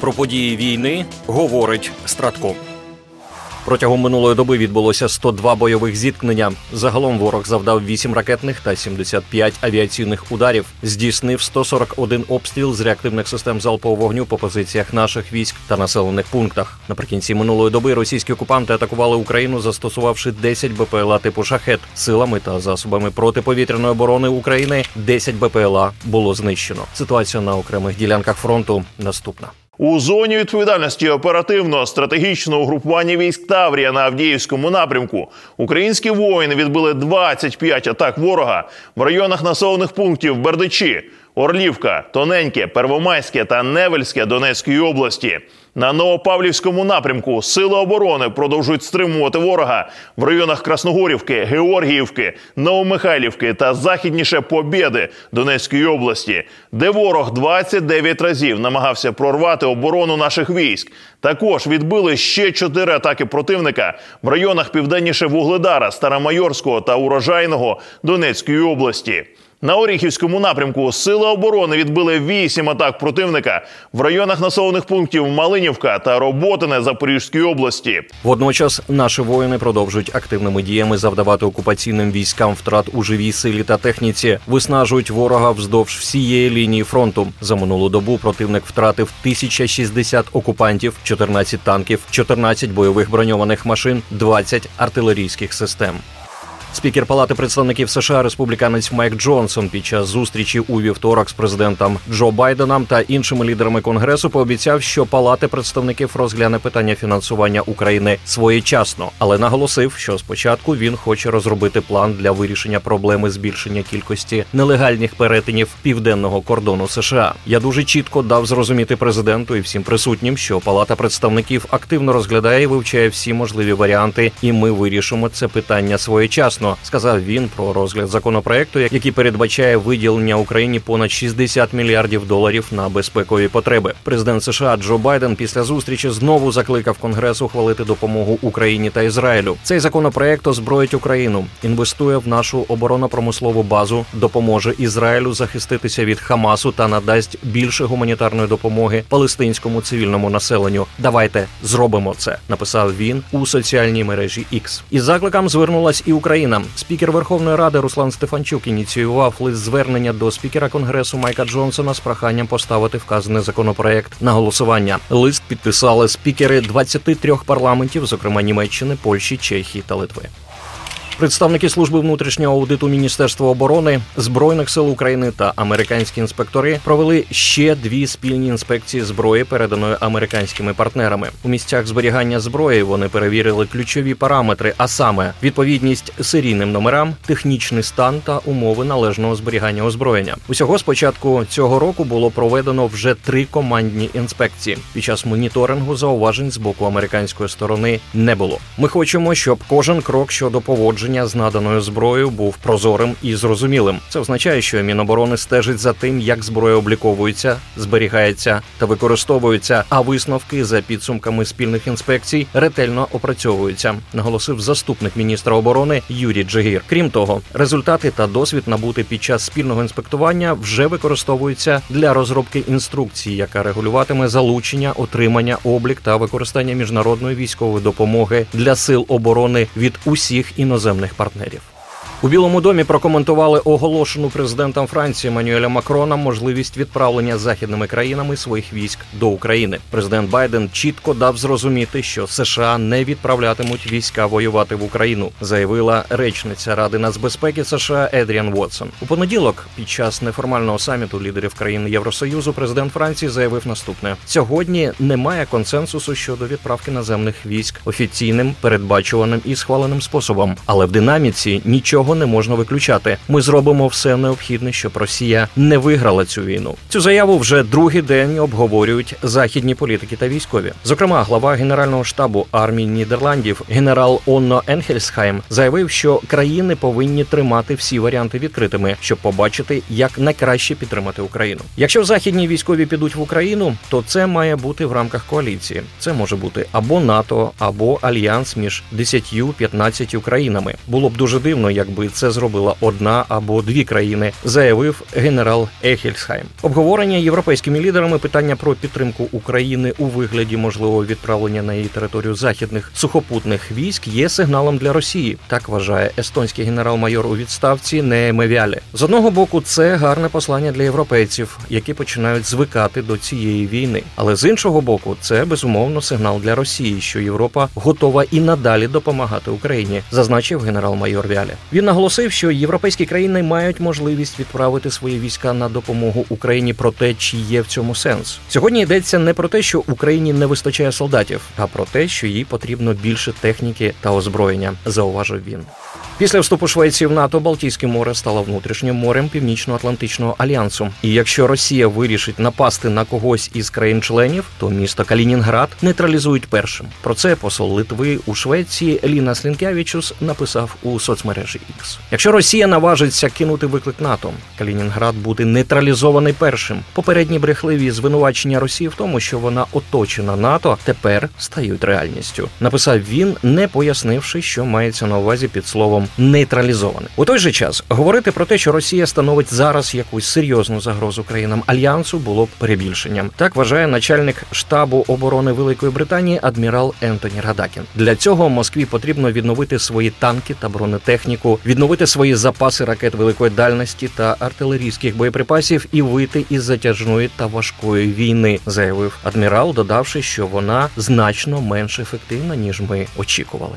Про події війни говорить Стратко. Протягом минулої доби відбулося 102 бойових зіткнення. Загалом ворог завдав 8 ракетних та 75 авіаційних ударів. Здійснив 141 обстріл з реактивних систем залпового вогню по позиціях наших військ та населених пунктах. Наприкінці минулої доби російські окупанти атакували Україну, застосувавши 10 БПЛА типу шахет силами та засобами протиповітряної оборони України. 10 БПЛА було знищено. Ситуація на окремих ділянках фронту наступна. У зоні відповідальності оперативного стратегічного угрупування військ Таврія на Авдіївському напрямку. Українські воїни відбили 25 атак ворога в районах населених пунктів Бердичі, Орлівка, Тоненьке, Первомайське та Невельське Донецької області. На Новопавлівському напрямку Сили оборони продовжують стримувати ворога в районах Красногорівки, Георгіївки, Новомихайлівки та західніше Побєди Донецької області, де ворог 29 разів намагався прорвати оборону наших військ. Також відбили ще чотири атаки противника в районах південніше Вугледара, Старомайорського та Урожайного Донецької області. На Оріхівському напрямку Сили оборони відбили вісім атак противника в районах населених пунктів Малинівка та Роботине Запорізької області. Водночас наші воїни продовжують активними діями завдавати окупаційним військам втрат у живій силі та техніці, виснажують ворога вздовж всієї лінії фронту. За минулу добу противник втратив 1060 окупантів, 14 танків, 14 бойових броньованих машин, 20 артилерійських систем. Спікер Палати представників США республіканець Майк Джонсон під час зустрічі у вівторок з президентом Джо Байденом та іншими лідерами конгресу пообіцяв, що Палати представників розгляне питання фінансування України своєчасно, але наголосив, що спочатку він хоче розробити план для вирішення проблеми збільшення кількості нелегальних перетинів південного кордону США. Я дуже чітко дав зрозуміти президенту і всім присутнім, що Палата представників активно розглядає і вивчає всі можливі варіанти, і ми вирішимо це питання своєчасно сказав він про розгляд законопроекту, який передбачає виділення Україні понад 60 мільярдів доларів на безпекові потреби. Президент США Джо Байден після зустрічі знову закликав Конгрес ухвалити допомогу Україні та Ізраїлю. Цей законопроект озброїть Україну, інвестує в нашу оборонно-промислову базу, допоможе Ізраїлю захиститися від Хамасу та надасть більше гуманітарної допомоги палестинському цивільному населенню. Давайте зробимо це. Написав він у соціальній мережі X. Із закликом звернулась і Україна. Спікер Верховної Ради Руслан Стефанчук ініціював лист звернення до спікера Конгресу Майка Джонсона з проханням поставити вказаний законопроект на голосування. Лист підписали спікери 23 парламентів, зокрема Німеччини, Польщі, Чехії та Литви. Представники служби внутрішнього аудиту Міністерства оборони збройних сил України та американські інспектори провели ще дві спільні інспекції зброї, переданої американськими партнерами. У місцях зберігання зброї вони перевірили ключові параметри, а саме відповідність серійним номерам, технічний стан та умови належного зберігання озброєння. Усього з початку цього року було проведено вже три командні інспекції. Під час моніторингу зауважень з боку американської сторони не було. Ми хочемо, щоб кожен крок щодо поводження з наданою зброєю був прозорим і зрозумілим. Це означає, що Міноборони стежить за тим, як зброя обліковується, зберігається та використовується. А висновки за підсумками спільних інспекцій ретельно опрацьовуються, наголосив заступник міністра оборони Юрій Джигір. Крім того, результати та досвід набути під час спільного інспектування вже використовуються для розробки інструкції, яка регулюватиме залучення, отримання, облік та використання міжнародної військової допомоги для сил оборони від усіх іноземних партнерів. У Білому домі прокоментували оголошену президентом Франції Мануеля Макрона можливість відправлення західними країнами своїх військ до України. Президент Байден чітко дав зрозуміти, що США не відправлятимуть війська воювати в Україну, заявила речниця Ради нацбезпеки США Едріан Вотсон. У понеділок, під час неформального саміту лідерів країн Євросоюзу, президент Франції заявив наступне: сьогодні немає консенсусу щодо відправки наземних військ офіційним, передбачуваним і схваленим способом, але в динаміці нічого не можна виключати. Ми зробимо все необхідне, щоб Росія не виграла цю війну. Цю заяву вже другий день обговорюють західні політики та військові. Зокрема, глава генерального штабу армії Нідерландів, генерал Онно Енхельсхайм, заявив, що країни повинні тримати всі варіанти відкритими, щоб побачити, як найкраще підтримати Україну. Якщо західні військові підуть в Україну, то це має бути в рамках коаліції. Це може бути або НАТО, або альянс між 10-15 країнами. Було б дуже дивно, якби якби це зробила одна або дві країни, заявив генерал Ехельсхайм. Обговорення європейськими лідерами питання про підтримку України у вигляді можливого відправлення на її територію західних сухопутних військ є сигналом для Росії. Так вважає естонський генерал-майор у відставці Неемевялі. З одного боку, це гарне послання для європейців, які починають звикати до цієї війни. Але з іншого боку, це безумовно сигнал для Росії, що Європа готова і надалі допомагати Україні, зазначив генерал-майор Вялі. Він наголосив, що європейські країни мають можливість відправити свої війська на допомогу Україні. про те, чи є в цьому сенс сьогодні йдеться не про те, що Україні не вистачає солдатів, а про те, що їй потрібно більше техніки та озброєння, зауважив він. Після вступу Швеції в НАТО Балтійське море стало внутрішнім морем Північно-Атлантичного альянсу. І якщо Росія вирішить напасти на когось із країн-членів, то місто Калінінград нейтралізують першим. Про це посол Литви у Швеції Ліна Слінкявічус написав у соцмережі X. Якщо Росія наважиться кинути виклик НАТО, Калінінград буде нейтралізований першим. Попередні брехливі звинувачення Росії в тому, що вона оточена НАТО, тепер стають реальністю. Написав він, не пояснивши, що мається на увазі під словом нейтралізований. У той же час говорити про те, що Росія становить зараз якусь серйозну загрозу країнам альянсу, було б перебільшенням. Так вважає начальник штабу оборони Великої Британії адмірал Ентоні Радакін. Для цього Москві потрібно відновити свої танки та бронетехніку, відновити свої запаси ракет великої дальності та артилерійських боєприпасів і вийти із затяжної та важкої війни, заявив адмірал, додавши, що вона значно менш ефективна ніж ми очікували.